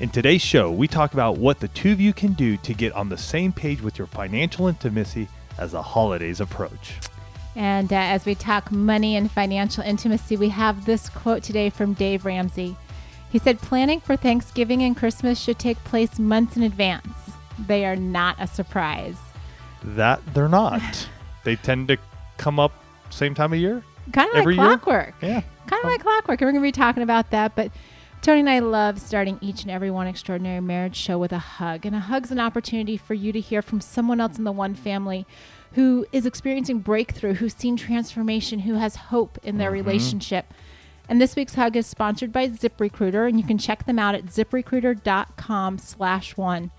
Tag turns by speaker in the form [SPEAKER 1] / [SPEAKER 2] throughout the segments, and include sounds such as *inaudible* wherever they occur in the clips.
[SPEAKER 1] In today's show, we talk about what the two of you can do to get on the same page with your financial intimacy as the holidays approach.
[SPEAKER 2] And uh, as we talk money and financial intimacy, we have this quote today from Dave Ramsey. He said, Planning for Thanksgiving and Christmas should take place months in advance. They are not a surprise.
[SPEAKER 1] That they're not. *laughs* they tend to come up same time of year.
[SPEAKER 2] Kind of like
[SPEAKER 1] Every year?
[SPEAKER 2] clockwork.
[SPEAKER 1] Yeah.
[SPEAKER 2] Kind of like clockwork. And we're going to be talking about that. But Tony and I love starting each and every one extraordinary marriage show with a hug. And a hug's an opportunity for you to hear from someone else in the one family who is experiencing breakthrough, who's seen transformation, who has hope in their mm-hmm. relationship. And this week's hug is sponsored by ZipRecruiter, and you can check them out at ziprecruiter.com slash one.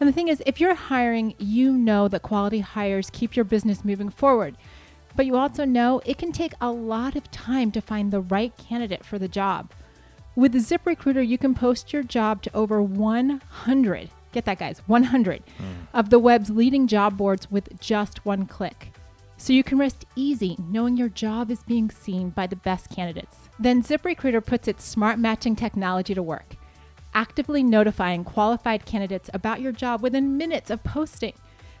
[SPEAKER 2] And the thing is, if you're hiring, you know that quality hires keep your business moving forward. But you also know it can take a lot of time to find the right candidate for the job. With ZipRecruiter, you can post your job to over 100, get that guys, 100 mm. of the web's leading job boards with just one click. So you can rest easy knowing your job is being seen by the best candidates. Then ZipRecruiter puts its smart matching technology to work, actively notifying qualified candidates about your job within minutes of posting.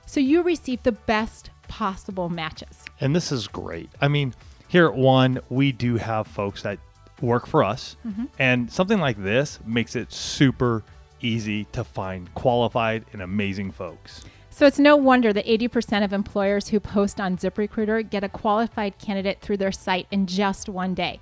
[SPEAKER 2] So you receive the best possible matches.
[SPEAKER 1] And this is great. I mean, here at One, we do have folks that work for us, mm-hmm. and something like this makes it super easy to find qualified and amazing folks.
[SPEAKER 2] So it's no wonder that 80% of employers who post on ZipRecruiter get a qualified candidate through their site in just one day.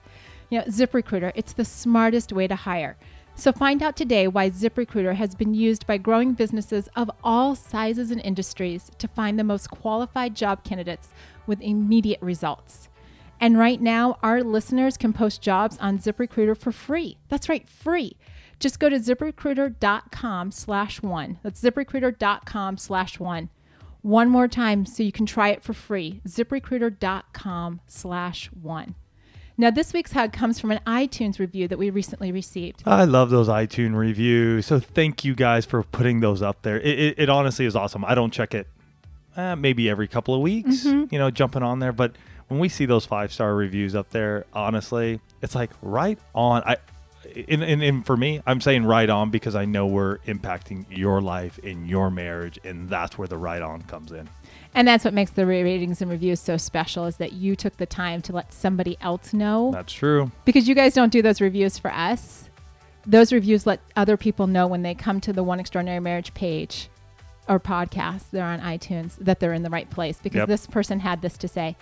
[SPEAKER 2] You know, ZipRecruiter, it's the smartest way to hire. So find out today why ZipRecruiter has been used by growing businesses of all sizes and industries to find the most qualified job candidates with immediate results. And right now, our listeners can post jobs on ZipRecruiter for free. That's right, free. Just go to ziprecruiter.com slash one. That's ziprecruiter.com slash one. One more time so you can try it for free. ziprecruiter.com slash one. Now, this week's hug comes from an iTunes review that we recently received.
[SPEAKER 1] I love those iTunes reviews. So thank you guys for putting those up there. It, it, it honestly is awesome. I don't check it uh, maybe every couple of weeks, you know, jumping on there. But when we see those five star reviews up there, honestly, it's like right on. I, and, and, and for me, I'm saying right on because I know we're impacting your life in your marriage, and that's where the right on comes in.
[SPEAKER 2] And that's what makes the ratings and reviews so special is that you took the time to let somebody else know
[SPEAKER 1] That's true.
[SPEAKER 2] because you guys don't do those reviews for us. Those reviews let other people know when they come to the One Extraordinary Marriage page or podcast, they're on iTunes, that they're in the right place because
[SPEAKER 1] Yep.
[SPEAKER 2] this person had this to say.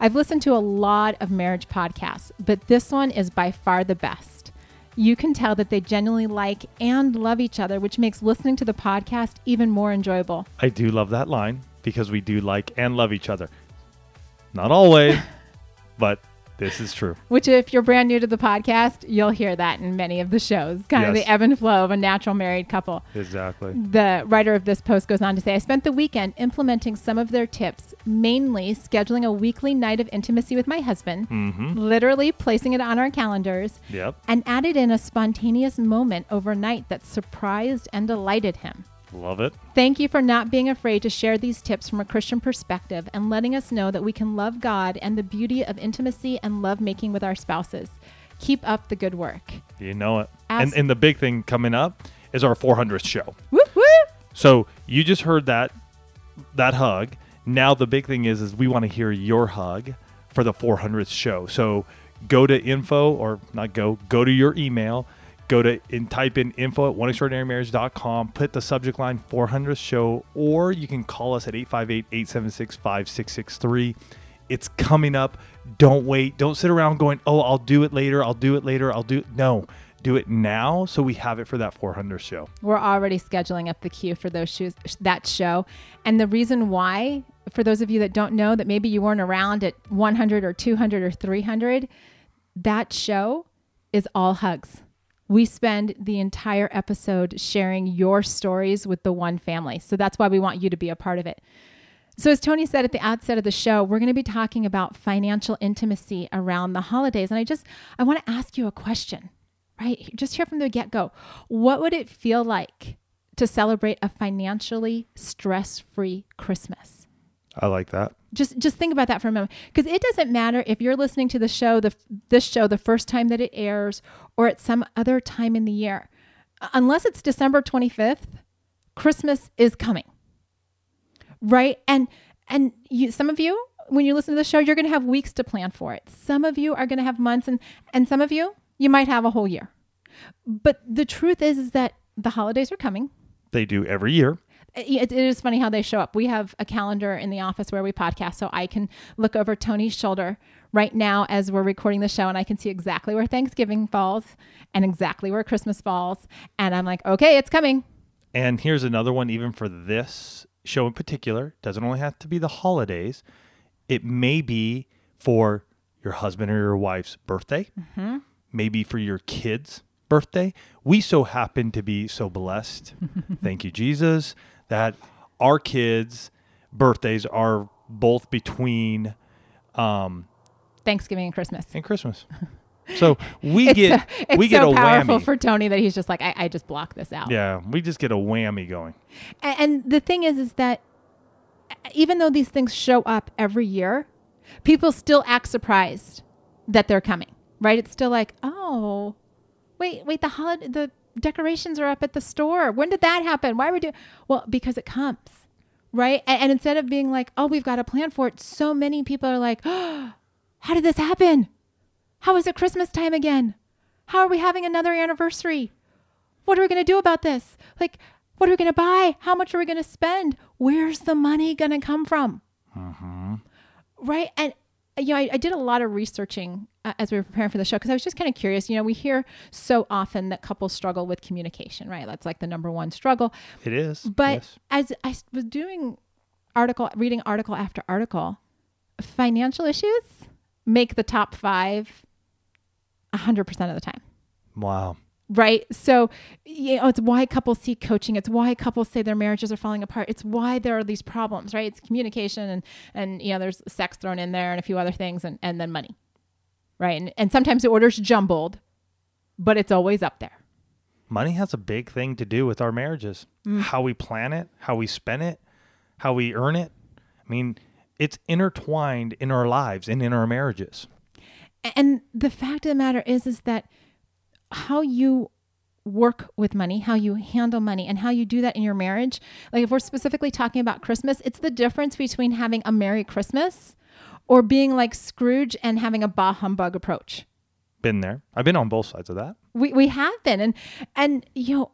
[SPEAKER 2] I've listened to a lot of marriage podcasts, but this one is by far the best. You can tell that they genuinely like and love each other, which makes listening to the podcast even more enjoyable.
[SPEAKER 1] I do love that line because we do like and love each other. Not always, *laughs* but this is true.
[SPEAKER 2] Which, if you're brand new to the podcast, you'll hear that in many of the shows, kind of the ebb and flow of a natural married couple.
[SPEAKER 1] Exactly.
[SPEAKER 2] The writer of this post goes on to say, I spent the weekend implementing some of their tips, mainly scheduling a weekly night of intimacy with my husband,
[SPEAKER 1] Mm-hmm.
[SPEAKER 2] literally placing it on our calendars,
[SPEAKER 1] Yep.
[SPEAKER 2] and added in a spontaneous moment overnight that surprised and delighted him.
[SPEAKER 1] Love it.
[SPEAKER 2] Thank you for not being afraid to share these tips from a Christian perspective and letting us know that we can love God and the beauty of intimacy and love making with our spouses. Keep up the good work.
[SPEAKER 1] You know it.
[SPEAKER 2] As-
[SPEAKER 1] and, and the big thing coming up is our 400th show.
[SPEAKER 2] Woo woo!
[SPEAKER 1] So you just heard that that hug. Now the big thing is is we want to hear your hug for the 400th show. So go to info or not go, go to your email, go to and type in info at oneextraordinarymarriage.com, put the subject line 400th show, or you can call us at 858-876-5663. It's coming up. Don't wait. Don't sit around going, "Oh, I'll do it later. I'll do it later. I'll do it." No. Do it now so we have it for that 400th show.
[SPEAKER 2] We're already scheduling up the queue for those shoes, that show. And the reason why, for those of you that don't know, that maybe you weren't around at 100 or 200 or 300, that show is all hugs. We spend the entire episode sharing your stories with the one family. So that's why we want you to be a part of it. So, as Tony said at the outset of the show, we're going to be talking about financial intimacy around the holidays. And I just, I want to ask you a question, right? Just here from the get go. What would it feel like to celebrate a financially stress free Christmas?
[SPEAKER 1] I like that.
[SPEAKER 2] Just just think about that for a moment because it doesn't matter if you're listening to the show the this show the first time that it airs or at some other time in the year. Unless it's December 25th, Christmas is coming. Right? And and you some of you when you listen to the show you're going to have weeks to plan for it. Some of you are going to have months and and some of you you might have a whole year. But the truth is is that the holidays are coming.
[SPEAKER 1] They do every year
[SPEAKER 2] it, it is funny how they show up. We have a calendar in the office where we podcast, so I can look over Tony's shoulder right now as we're recording the show, and I can see exactly where Thanksgiving falls and exactly where Christmas falls. And I'm like, okay, it's coming.
[SPEAKER 1] And here's another one, even for this show in particular. Doesn't only have to be the holidays. It may be for your husband or your wife's birthday, mm-hmm. maybe for your kids' birthday. We so happen to be so blessed. *laughs* Thank you, Jesus, that our kids' birthdays are both between um,
[SPEAKER 2] Thanksgiving and Christmas.
[SPEAKER 1] And Christmas. So *laughs* we
[SPEAKER 2] it's
[SPEAKER 1] get
[SPEAKER 2] so,
[SPEAKER 1] we get
[SPEAKER 2] so
[SPEAKER 1] a
[SPEAKER 2] powerful
[SPEAKER 1] whammy
[SPEAKER 2] for Tony that he's just like I, I just block this out.
[SPEAKER 1] Yeah, we just get a whammy going.
[SPEAKER 2] And, and the thing is, is that even though these things show up every year, people still act surprised that they're coming. Right? It's still like, oh, wait, wait, the holiday, the decorations are up at the store. When did that happen? Why are we doing? Well, because it comes, right? And, and, instead of being like, oh, we've got a plan for it, so many people are like, oh, *gasps* how did this happen? How is it Christmas time again? How are we having another anniversary? What are we going to do about this? Like, what are we going to buy? How much are we going to spend? Where's the money going to come from? Mm-hmm. Right. And you know, I, I, did a lot of researching uh, as we were preparing for the show because I was just kind of curious. You know, we hear so often that couples struggle with communication, right? That's like the number one struggle.
[SPEAKER 1] It is.
[SPEAKER 2] But
[SPEAKER 1] yes.
[SPEAKER 2] as I was doing article, reading article after article, financial issues make the top five 100% of the time.
[SPEAKER 1] Wow
[SPEAKER 2] right? So, you know, it's why couples seek coaching. It's why couples say their marriages are falling apart. It's why there are these problems, right? It's communication and, and, you know, there's sex thrown in there and a few other things and, and then money, right? And, and sometimes the order's jumbled, but it's always up there.
[SPEAKER 1] Money has a big thing to do with our marriages. Mm. How we plan it, how we spend it, how we earn it. I mean, it's intertwined in our lives and in our marriages.
[SPEAKER 2] And the fact of the matter is, is that how you work with money, how you handle money, and how you do that in your marriage. Like, if we're specifically talking about Christmas, it's the difference between having a Merry Christmas or being like Scrooge and having a bah humbug approach.
[SPEAKER 1] Been there. I've been on both sides of that.
[SPEAKER 2] We, we have been. And, and, you know,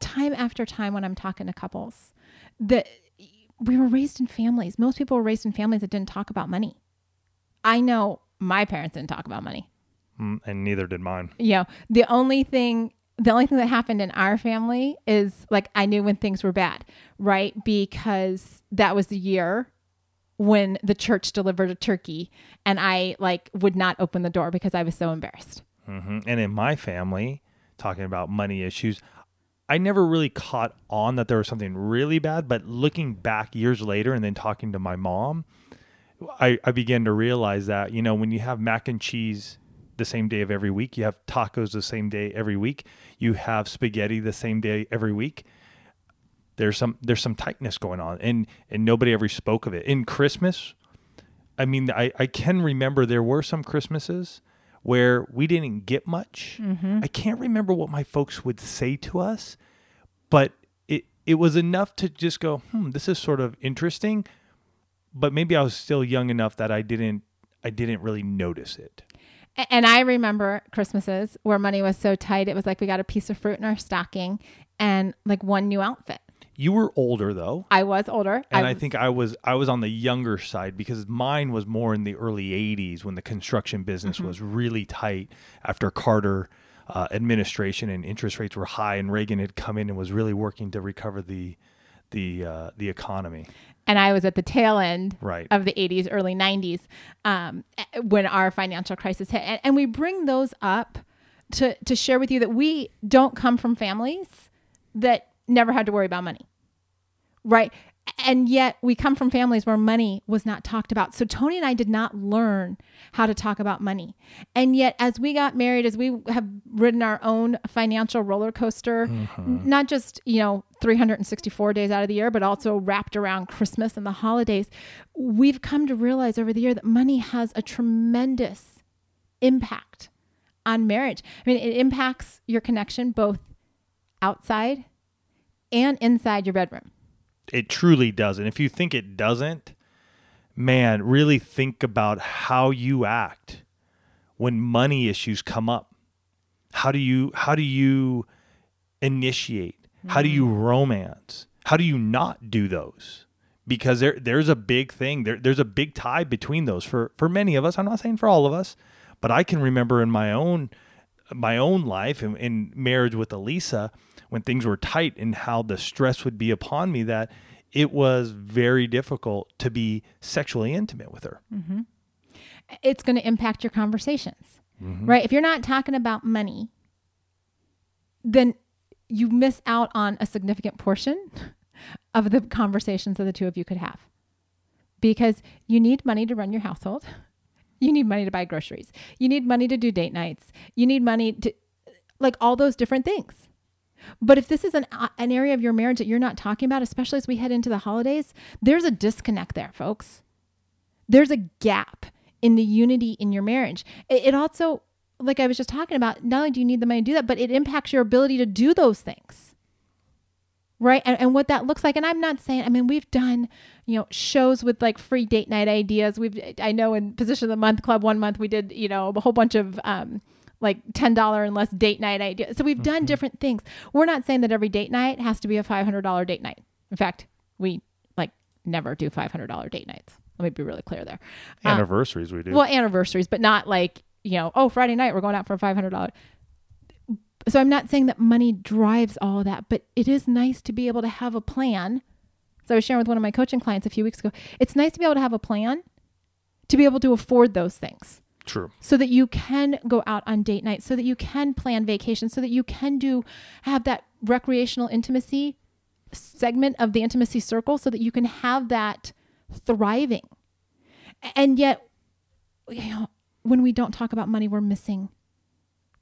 [SPEAKER 2] time after time when I'm talking to couples, that we were raised in families. Most people were raised in families that didn't talk about money. I know my parents didn't talk about money.
[SPEAKER 1] Mm, and neither did mine.
[SPEAKER 2] Yeah. the only thing the only thing that happened in our family is like I knew when things were bad, right? Because that was the year when the church delivered a turkey and I like would not open the door because I was so embarrassed.
[SPEAKER 1] Mm-hmm. And in my family, talking about money issues, I never really caught on that there was something really bad. But looking back years later and then talking to my mom, I, I began to realize that, you know, when you have mac and cheese the same day of every week. You have tacos the same day every week. You have spaghetti the same day every week. There's some there's some tightness going on, and and nobody ever spoke of it. In Christmas, I mean, I I can remember there were some Christmases where we didn't get much. Mm-hmm. I can't remember what my folks would say to us, but it it was enough to just go, hmm, this is sort of interesting. But maybe I was still young enough that I didn't I didn't really notice it.
[SPEAKER 2] And I remember Christmases where money was so tight, it was like we got a piece of fruit in our stocking and like one new outfit.
[SPEAKER 1] You were older though.
[SPEAKER 2] I was older.
[SPEAKER 1] And
[SPEAKER 2] I,
[SPEAKER 1] I, think I was I was on the younger side because mine was more in the early 80s when the construction business mm-hmm. was really tight after Carter uh, administration and interest rates were high and Reagan had come in and was really working to recover the the uh, the economy
[SPEAKER 2] and I was at the tail end
[SPEAKER 1] right.
[SPEAKER 2] of the 80s, early 90s um, when our financial crisis hit. And, and we bring those up to to share with you that we don't come from families that never had to worry about money. Right? And yet we come from families where money was not talked about. So Tony and I did not learn how to talk about money. And yet as we got married, as we have ridden our own financial roller coaster, n- mm-hmm. not just, you know, 364 days out of the year, but also wrapped around Christmas and the holidays, we've come to realize over the year that money has a tremendous impact on marriage. I mean, it impacts your connection both outside and inside your bedroom.
[SPEAKER 1] It truly doesn't. if you think it doesn't, man, really think about how you act when money issues come up. How do you how do you initiate? How do you mm. romance? How do you not do those? Because there there's a big thing. There there's a big tie between those for for many of us. I'm not saying for all of us, but I can remember in my own my own life and in marriage with Elisa when things were tight and how the stress would be upon me that it was very difficult to be sexually intimate with her.
[SPEAKER 2] It's going to impact your conversations,
[SPEAKER 1] Mm-hmm.
[SPEAKER 2] right? If you're not talking about money, then you miss out on a significant portion *laughs* of the conversations that the two of you could have because you need money to run your household. *laughs* You need money to buy groceries. You need money to do date nights. You need money to, like, all those different things. But if this is an, uh, an area of your marriage that you're not talking about, especially as we head into the holidays, there's a disconnect there, folks. There's a gap in the unity in your marriage. It, it also, like I was just talking about, not only do you need the money to do that, but it impacts your ability to do those things. Right. And, and what that looks like. And I'm not saying, I mean, we've done, you know, shows with like free date night ideas. We've, I know in Position of the Month Club one month, we did, you know, a whole bunch of, um, like $10 and less date night idea. So we've done different things. We're not saying that every date night has to be a $500 date night. In fact, we like never do $500 date nights. Let me be really clear there. Um,
[SPEAKER 1] Anniversaries we do.
[SPEAKER 2] well, anniversaries, but not like, you know, oh, Friday night we're going out for $500. So I'm not saying that money drives all of that, but it is nice to be able to have a plan. So I was sharing with one of my coaching clients a few weeks ago. It's nice to be able to have a plan to be able to afford those things
[SPEAKER 1] True.
[SPEAKER 2] so that you can go out on date night, so that you can plan vacations, so that you can do have that recreational intimacy segment of the intimacy circle so that you can have that thriving. And yet, you know, when we don't talk about money, we're missing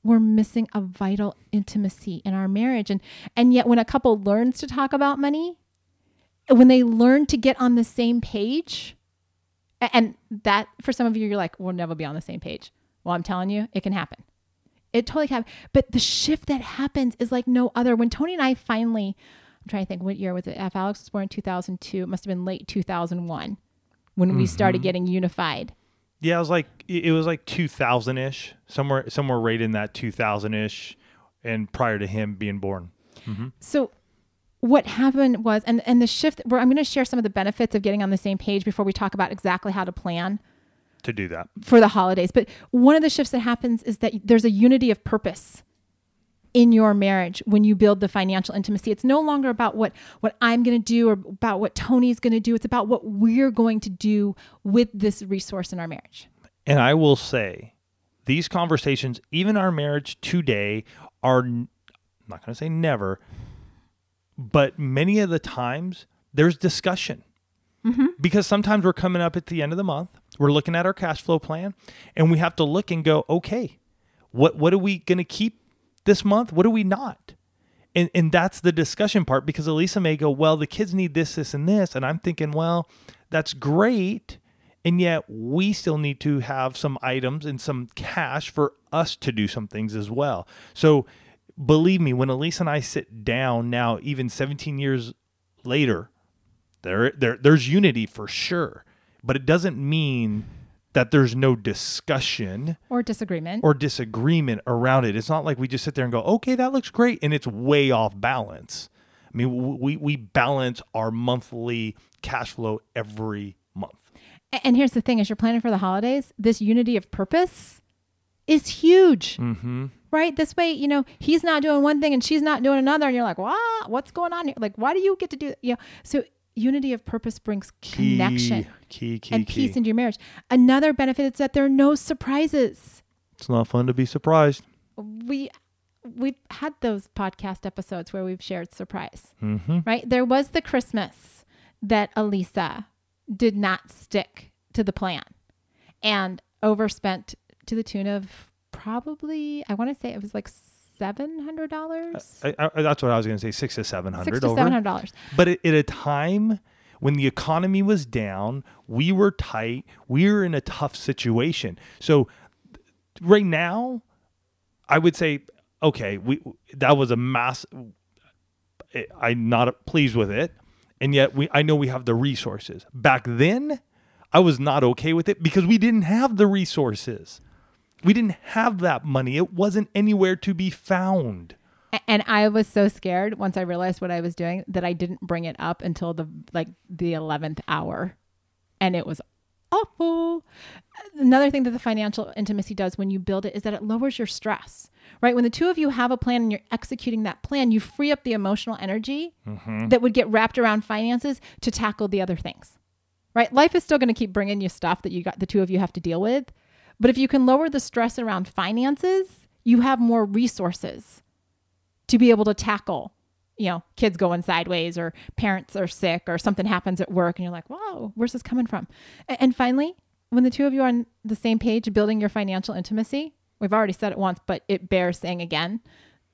[SPEAKER 2] we're missing a vital intimacy in our marriage. And and yet when a couple learns to talk about money, when they learn to get on the same page, and that for some of you, you're like, we'll never be on the same page. Well, I'm telling you, it can happen. It totally can. But the shift that happens is like no other. When Tony and I finally, I'm trying to think what year was it? If Alex was born in 2002, it must have been late 2001 when we started mm-hmm. getting unified.
[SPEAKER 1] Yeah, it was like it was like 2000 ish, somewhere somewhere right in that 2000 ish, and prior to him being born. Mm-hmm.
[SPEAKER 2] So what happened was and and the shift where I'm going to share some of the benefits of getting on the same page before we talk about exactly how to plan
[SPEAKER 1] To do that,
[SPEAKER 2] for the holidays. But one of the shifts that happens is that there's a unity of purpose in your marriage when you build the financial intimacy. It's no longer about what what I'm going to do or about what Tony's going to do. It's about what we're going to do with this resource in our marriage.
[SPEAKER 1] and I will say, these conversations, even our marriage today, are I'm not going to say never, but many of the times there's discussion. Mm-hmm. Because sometimes we're coming up at the end of the month, we're looking at our cash flow plan, and we have to look and go, okay, what what are we going to keep this month? What are we not? And and that's the discussion part because Elisa may go, well, the kids need this, this, and this, and I'm thinking, well, that's great, and yet we still need to have some items and some cash for us to do some things as well. So believe me, when Elisa and I sit down now, even 17 years later, there, there there's unity for sure, but it doesn't mean that there's no discussion
[SPEAKER 2] Or disagreement.
[SPEAKER 1] or disagreement around it. It's not like we just sit there and go, "Okay, that looks great," and it's way off balance. I mean, we we balance our monthly cash flow every month.
[SPEAKER 2] And here's the thing as you're planning for the holidays, this unity of purpose is huge.
[SPEAKER 1] Mm-hmm.
[SPEAKER 2] Right? This way, you know, he's not doing one thing and she's not doing another. And you're like, what? What's going on here? Like, why do you get to do You know, so unity of purpose brings connection
[SPEAKER 1] key, key,
[SPEAKER 2] and
[SPEAKER 1] key.
[SPEAKER 2] peace into your marriage. Another benefit is that there are no surprises.
[SPEAKER 1] it's not fun to be surprised.
[SPEAKER 2] we we've had those podcast episodes where we've shared surprise,
[SPEAKER 1] Mm-hmm.
[SPEAKER 2] right? There was the Christmas that Elisa did not stick to the plan and overspent to the tune of probably I want to say it was like seven hundred dollars, uh,
[SPEAKER 1] I, I, that's what I was going to say. Six to seven
[SPEAKER 2] six
[SPEAKER 1] hundred
[SPEAKER 2] to seven hundred dollars.
[SPEAKER 1] But at, at a time when the economy was down, we were tight. We were in a tough situation. So right now, I would say, okay, we that was a mass. Eh, I'm not pleased with it, and yet we I know we have the resources. Back then, I was not okay with it because we didn't have the resources. We didn't have that money. It wasn't anywhere to be found.
[SPEAKER 2] And I was so scared once I realized what I was doing that I didn't bring it up until the like the 11th hour. And it was awful. Another thing that the financial intimacy does when you build it is that it lowers your stress. Right? When the two of you have a plan and you're executing that plan, you free up the emotional energy mm-hmm. that would get wrapped around finances to tackle the other things. Right? Life is still going to keep bringing you stuff that you got the two of you have to deal with. But if you can lower the stress around finances, you have more resources to be able to tackle you know kids going sideways or parents are sick or something happens at work and you're like whoa where's this coming from? And finally when the two of you are on the same page building your financial intimacy we've already said it once but it bears saying again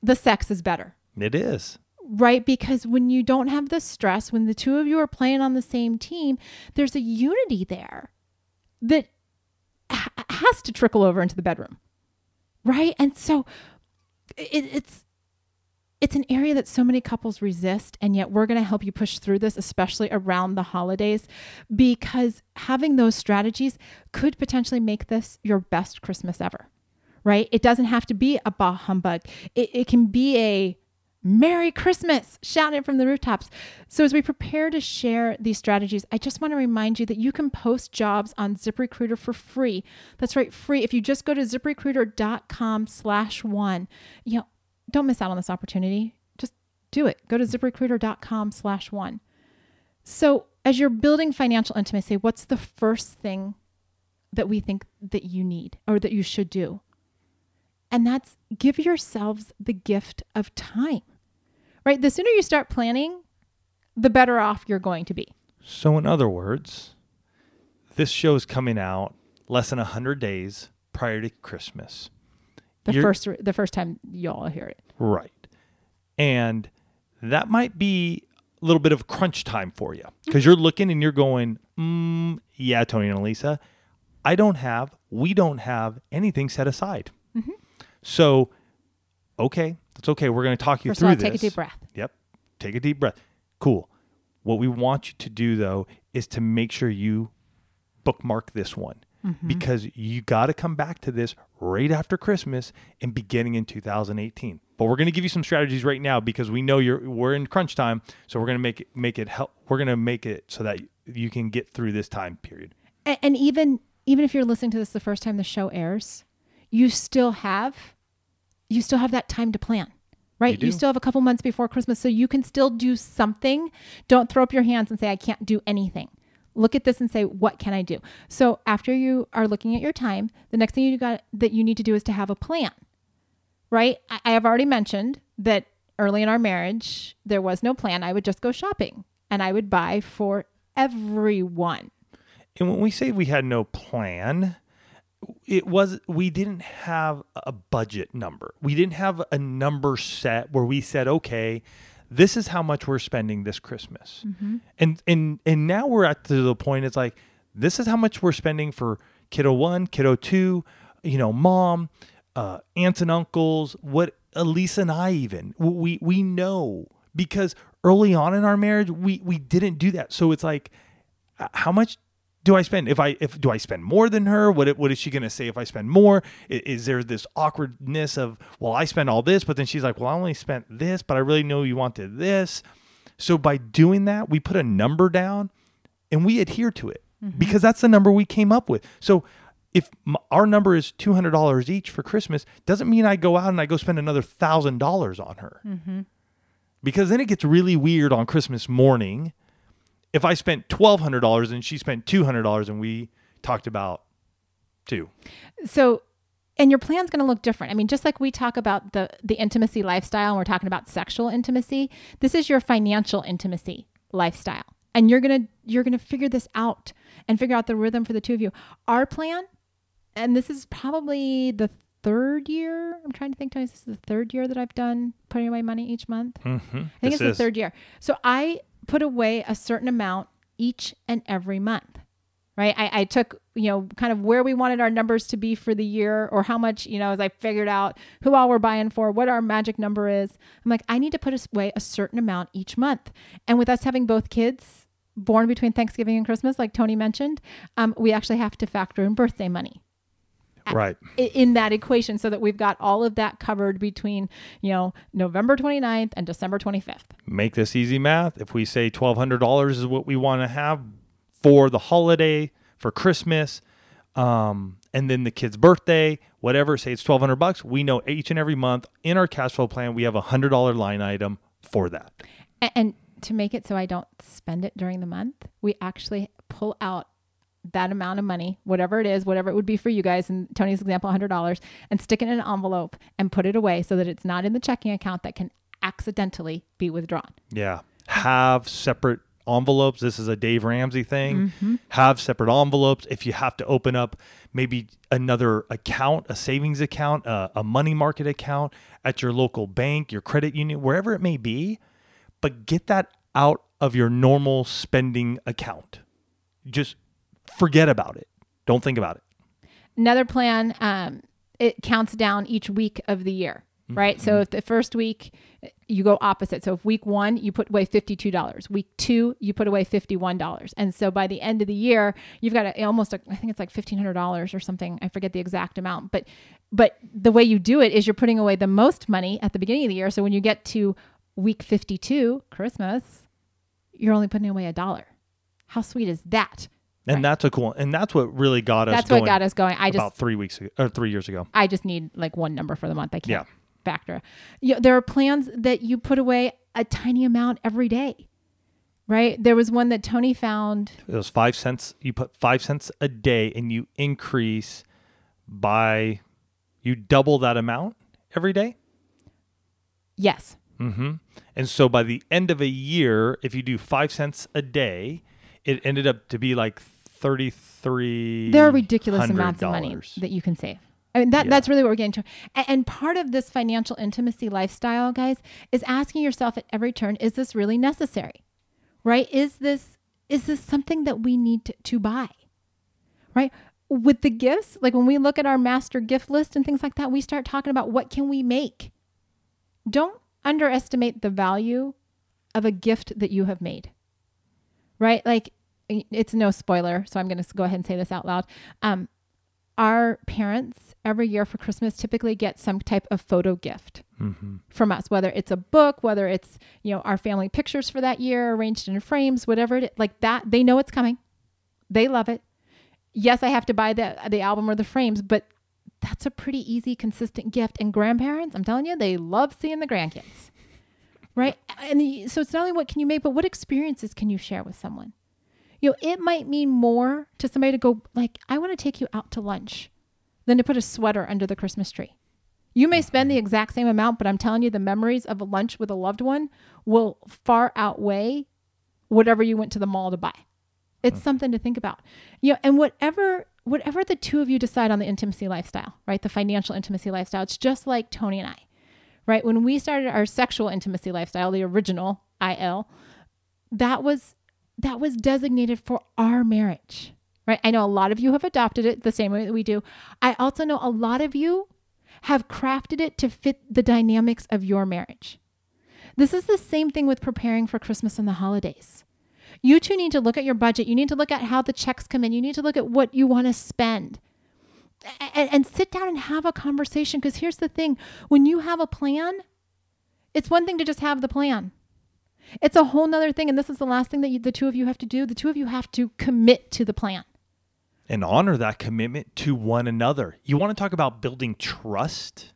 [SPEAKER 2] the sex is better.
[SPEAKER 1] It is.
[SPEAKER 2] right? Because when you don't have the stress when the two of you are playing on the same team there's a unity there that ha- has to trickle over into the bedroom. Right? And so it, it's it's an area that so many couples resist and yet we're going to help you push through this especially around the holidays because having those strategies could potentially make this your best christmas ever. Right? It doesn't have to be a bah humbug. It, it can be a merry christmas shouting it from the rooftops so as we prepare to share these strategies i just want to remind you that you can post jobs on ziprecruiter for free that's right free if you just go to ziprecruiter.com slash one you know don't miss out on this opportunity. Just do it. Go to ziprecruiter.com slash one. So as you're building financial intimacy, what's the first thing that we think that you need or that you should do? And that's give yourselves the gift of time, right? The sooner you start planning, the better off you're going to be.
[SPEAKER 1] So, in other words, this show is coming out less than 100 days prior to Christmas.
[SPEAKER 2] The
[SPEAKER 1] You're-
[SPEAKER 2] first the first time y'all hear it.
[SPEAKER 1] Right. And that might be a little bit of crunch time for you because you're looking and you're going, mm, yeah, Tony and Elisa, I don't have, we don't have anything set aside. So, okay, that's okay. We're going to talk you
[SPEAKER 2] First of
[SPEAKER 1] through
[SPEAKER 2] all,
[SPEAKER 1] this.
[SPEAKER 2] take a deep breath.
[SPEAKER 1] Yep. Take a deep breath. Cool. What we want you to do though is to make sure you bookmark this one mm-hmm. because you got to come back to this right after Christmas and beginning in 2018. But we're going to give you some strategies right now because we know you're we're in crunch time, so we're going to make it make it help. We're going to make it so that you can get through this time period.
[SPEAKER 2] And, and even even if you're listening to this the first time the show airs, you still have you still have that time to plan. Right?
[SPEAKER 1] You
[SPEAKER 2] You, still have a couple months before Christmas so you can still do something. Don't throw up your hands and say I can't do anything. Look at this and say what can I do? So after you are looking at your time, the next thing you got that you need to do is to have a plan. Right? I, I have already mentioned that early in our marriage there was no plan. I would just go shopping and I would buy for everyone.
[SPEAKER 1] And when we say we had no plan, it was we didn't have a budget number. We didn't have a number set where we said, okay, this is how much we're spending this Christmas. And and and now we're at to the point it's like this is how much we're spending for kiddo 1, kiddo 2, you know, mom, uh, aunts and uncles, what Elisa and I even we we know because early on in our marriage we we didn't do that. So it's like uh, how much do I spend? If I if do I spend more than her? What it- what is she going to say if I spend more? Is, is there this awkwardness of well I spent all this, but then she's like well I only spent this, but I really know you wanted this. So by doing that, we put a number down and we adhere to it mm-hmm. because that's the number we came up with. So if m- our number is two hundred dollars each for Christmas, doesn't mean I go out and I go spend another thousand dollars on her. Mm-hmm. Because then it gets really weird on Christmas morning if I spent twelve hundred dollars and she spent two hundred dollars and we talked about two.
[SPEAKER 2] So and your plan's going to look different. I mean, just like we talk about the the intimacy lifestyle and we're talking about sexual intimacy, this is your financial intimacy lifestyle. And you're going to you're going to figure this out and figure out the rhythm for the two of you. Our plan and this is probably the third year. I'm trying to think, Tony, this is the third year that I've done putting away money each month.
[SPEAKER 1] Mm-hmm.
[SPEAKER 2] I think
[SPEAKER 1] This
[SPEAKER 2] it's the third year. So I put away a certain amount each and every month. Right. I, I took, you know, kind of where we wanted our numbers to be for the year or how much, you know, as I figured out who all we're buying for, what our magic number is. I'm like, I need to put away a certain amount each month. And with us having both kids born between Thanksgiving and Christmas, like Tony mentioned, um, we actually have to factor in birthday money
[SPEAKER 1] Right.
[SPEAKER 2] in that equation so that we've got all of that covered between, you know, November 29th and December 25th.
[SPEAKER 1] Make this easy math. If we say $1,200 is what we want to have for the holiday, for Christmas, um, and then the kid's birthday, whatever, say it's 1200 bucks, we know each and every month in our cash flow plan, we have a $100 line item for that.
[SPEAKER 2] And, and to make it so I don't spend it during the month, we actually pull out that amount of money, whatever it is, whatever it would be for you guys, in Tony's example, $100, and stick it in an envelope and put it away so that it's not in the checking account that can accidentally be withdrawn.
[SPEAKER 1] Yeah. Have separate envelopes. This is a Dave Ramsey thing. Mm-hmm. Have separate envelopes. If you have to open up maybe another account, a savings account, a, a money market account at your local bank, your credit union, wherever it may be, but get that out of your normal spending account. Just forget about it. Don't think about it.
[SPEAKER 2] another plan um, it counts down each week of the year right? So if the first week you go opposite. So if week one you put away $52 week two you put away $51 and so by the end of the year you've got a, almost a, i think it's like $1500 or something. I forget the exact amount but but the way you do it is you're putting away the most money at the beginning of the year. So when you get to week 52 christmas you're only putting away a dollar. How sweet is that
[SPEAKER 1] And that's a cool, and that's what really got us.
[SPEAKER 2] that's what got us going i just
[SPEAKER 1] about three weeks ago, or three years ago.
[SPEAKER 2] I just need like one number for the month. I can't
[SPEAKER 1] Yeah.
[SPEAKER 2] factor. You know, there are plans that you put away a tiny amount every day, right? There was one that Tony found.
[SPEAKER 1] It was five cents. You put five cents a day, and you increase by you double that amount every day.
[SPEAKER 2] Yes,
[SPEAKER 1] Mm-hmm. And so by the end of a year, if you do five cents a day, it ended up to be like thirty three.
[SPEAKER 2] there are ridiculous amounts of money that you can save. I mean, that,
[SPEAKER 1] Yeah.
[SPEAKER 2] that's really what we're getting to. And, and part of this financial intimacy lifestyle, guys, is asking yourself at every turn, is this really necessary? Right? Is this is this something that we need to, to buy? Right? With the gifts, like when we look at our master gift list and things like that, we start talking about what can we make. Don't underestimate the value of a gift that you have made. Right? Like it's no spoiler, so I'm going to go ahead and say this out loud. Um, our parents every year for Christmas typically get some type of photo gift
[SPEAKER 1] Mm-hmm.
[SPEAKER 2] from us, whether it's a book, whether it's you know our family pictures for that year arranged in frames, whatever it is, like that. They know it's coming. They love it. Yes, I have to buy the the album or the frames, but that's a pretty easy, consistent gift. And grandparents, I'm telling you, they love seeing the grandkids, right? And the- so it's not only what can you make, but what experiences can you share with someone? You know, it might mean more to somebody to go like, I want to take you out to lunch, than to put a sweater under the Christmas tree. You may spend the mm-hmm. exact same amount, but I'm telling you, the memories of a lunch with a loved one will far outweigh whatever you went to the mall to buy. It's mm. something to think about. You know, and whatever whatever the two of you decide on the intimacy lifestyle, right? The financial intimacy lifestyle, it's just like Tony and I. Right? When we started our sexual intimacy lifestyle, the original IL, that was that was designated for our marriage. Right? I know a lot of you have adopted it the same way that we do. I also know a lot of you have crafted it to fit the dynamics of your marriage. This is the same thing with preparing for Christmas and the holidays. You two need to look at your budget. You need to look at how the checks come in. You need to look at what you want to spend and, and sit down and have a conversation. Because here's the thing when you have a plan, it's one thing to just have the plan. It's a whole nother thing. And this is the last thing that you, the two of you have to do. The two of you have to commit to the plan.
[SPEAKER 1] and honor that commitment to one another. You want to talk about building trust?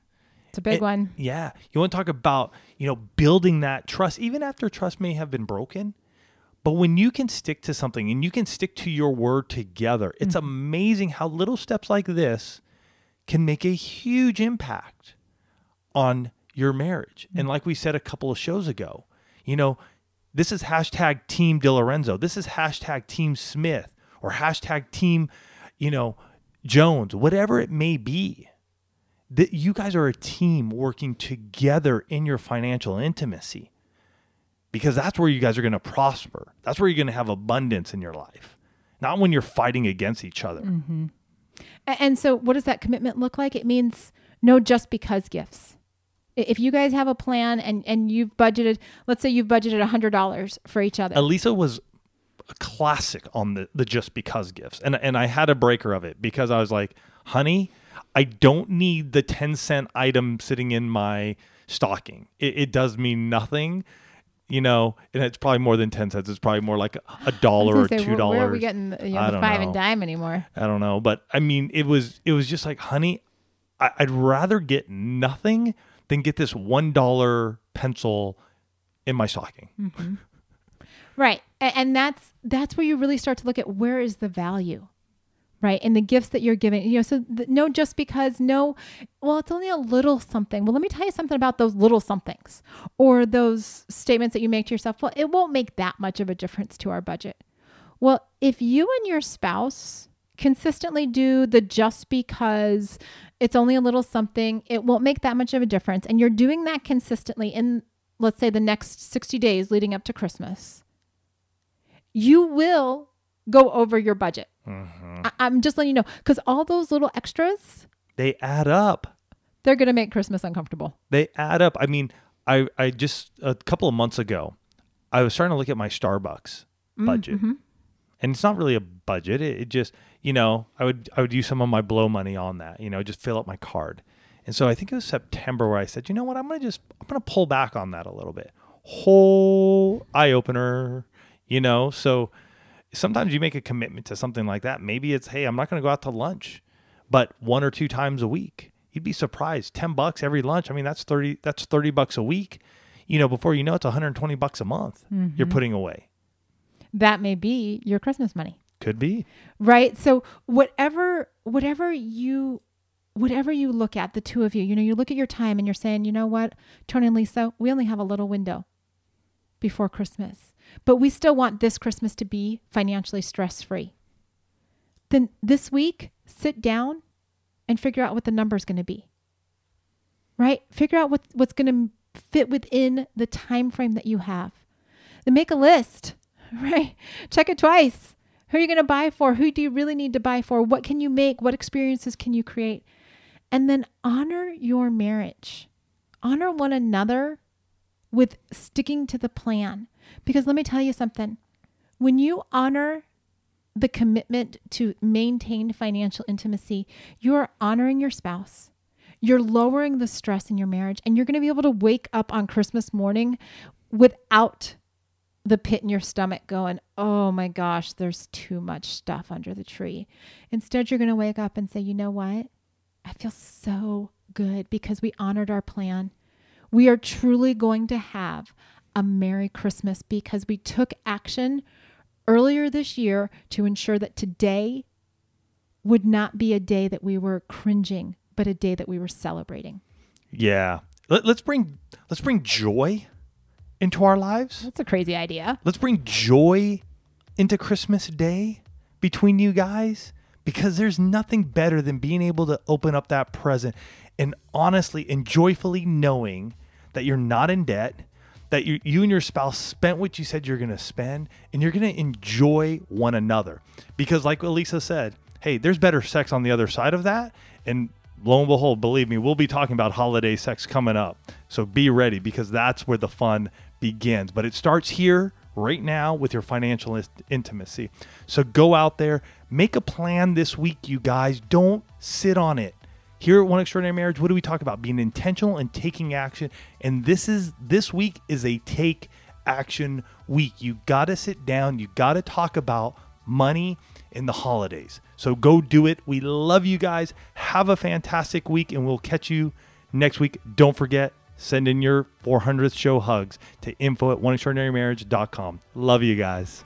[SPEAKER 2] It's a big
[SPEAKER 1] It-
[SPEAKER 2] one.
[SPEAKER 1] Yeah. You want to talk about, you know, building that trust even after trust may have been broken. But when you can stick to something and you can stick to your word together, it's mm-hmm. amazing how little steps like this can make a huge impact on your marriage. And mm. like we said a couple of shows ago, you know, this is hashtag Team DiLorenzo. This is hashtag Team Smith or hashtag Team, you know, Jones, whatever it may be. That you guys are a team working together in your financial intimacy because that's where you guys are going to prosper. That's where you're going to have abundance in your life, not when you're fighting against each other.
[SPEAKER 2] Mm-hmm. And so, what does that commitment look like? It means no just because gifts. If you guys have a plan and, and you've budgeted, let's say you've budgeted a $100 for each other.
[SPEAKER 1] Elisa was a classic on the, the just because gifts. And, and I had a breaker of it because I was like, honey, I don't need the 10 cent item sitting in my stocking. It, it does mean nothing you know, and it's probably more than ten cents. It's probably more like a dollar or
[SPEAKER 2] say,
[SPEAKER 1] two dollars.
[SPEAKER 2] Where are we getting the, you know, the five know. and dime anymore?
[SPEAKER 1] I don't know, but I mean, it was it was just like, honey, I, would rather get nothing than get this one dollar pencil in my stocking.
[SPEAKER 2] Mm-hmm. Right, and, and that's that's where you really start to look at where is the value right? And the gifts that you're giving you know so no just because no well it's only a little something. Well let me tell you something about those little somethings or those statements that you make to yourself. Well it won't make that much of a difference to our budget. Well if you and your spouse consistently do the just because it's only a little something it won't make that much of a difference and you're doing that consistently in let's say the next 60 days leading up to christmas you will go over your budget Mm-hmm. I- am just letting you know because all those little extras
[SPEAKER 1] they add up.
[SPEAKER 2] They're gonna make Christmas uncomfortable.
[SPEAKER 1] They add up. I mean, I I just a couple of months ago, I was starting to look at my Starbucks mm, budget, mm-hmm. And it's not really a budget. It, it just you know I would I would use some of my blow money on that. You know, just fill up my card. And so I think it was September where I said, you know what, I'm gonna just I'm gonna pull back on that a little bit. Whole eye opener, you know. So sometimes you make a commitment to something like that. Maybe it's, hey, I'm not going to go out to lunch, but one or two times a week. You'd be surprised. 10 bucks every lunch. I mean, that's 30 that's 30 bucks a week. You know, before you know it's 120 bucks a month mm-hmm. you're putting away.
[SPEAKER 2] That may be your Christmas money.
[SPEAKER 1] Could be.
[SPEAKER 2] Right? So whatever whatever you whatever you look at the two of you, you know, you look at your time and you're saying, "You know what? Tony and Elisa, we only have a little window before Christmas but we still want this Christmas to be financially stress free. Then this week, sit down and figure out what the number is going to be. Right? Figure out what, what's going to fit within the time frame that you have. Then make a list, *laughs* right? Check it twice. Who are you going to buy for? Who do you really need to buy for? What can you make? What experiences can you create? And then honor your marriage. Honor one another with sticking to the plan. Because let me tell you something when you honor the commitment to maintain financial intimacy, you're honoring your spouse. You're lowering the stress in your marriage, and you're going to be able to wake up on Christmas morning without the pit in your stomach going, oh my gosh, there's too much stuff under the tree. Instead, you're going to wake up and say, you know what? I feel so good because we honored our plan. We are truly going to have a Merry Christmas because we took action earlier this year to ensure that today would not be a day that we were cringing, but a day that we were celebrating.
[SPEAKER 1] Yeah. Let, us bring let's bring joy into our lives.
[SPEAKER 2] That's a crazy idea.
[SPEAKER 1] Let's bring joy into Christmas Day between you guys because there's nothing better than being able to open up that present and honestly and joyfully knowing that you're not in debt, that you, you and your spouse spent what you said you're going to spend and you're going to enjoy one another. Because, like Elisa said, hey, there's better sex on the other side of that. And lo and behold, believe me, we'll be talking about holiday sex coming up. So be ready because that's where the fun begins. But it starts here right now with your financial intimacy. So go out there, make a plan this week, you guys. Don't sit on it. Here at One Extraordinary Marriage, what do we talk about? Being intentional and taking action. And this is this week is a take action week. You got to sit down, you got to talk about money in the holidays. So go do it. We love you guys. Have a fantastic week and we'll catch you next week. Don't forget send in your 400th show hugs to info at oneextraordinarymarriage.com. Love you guys.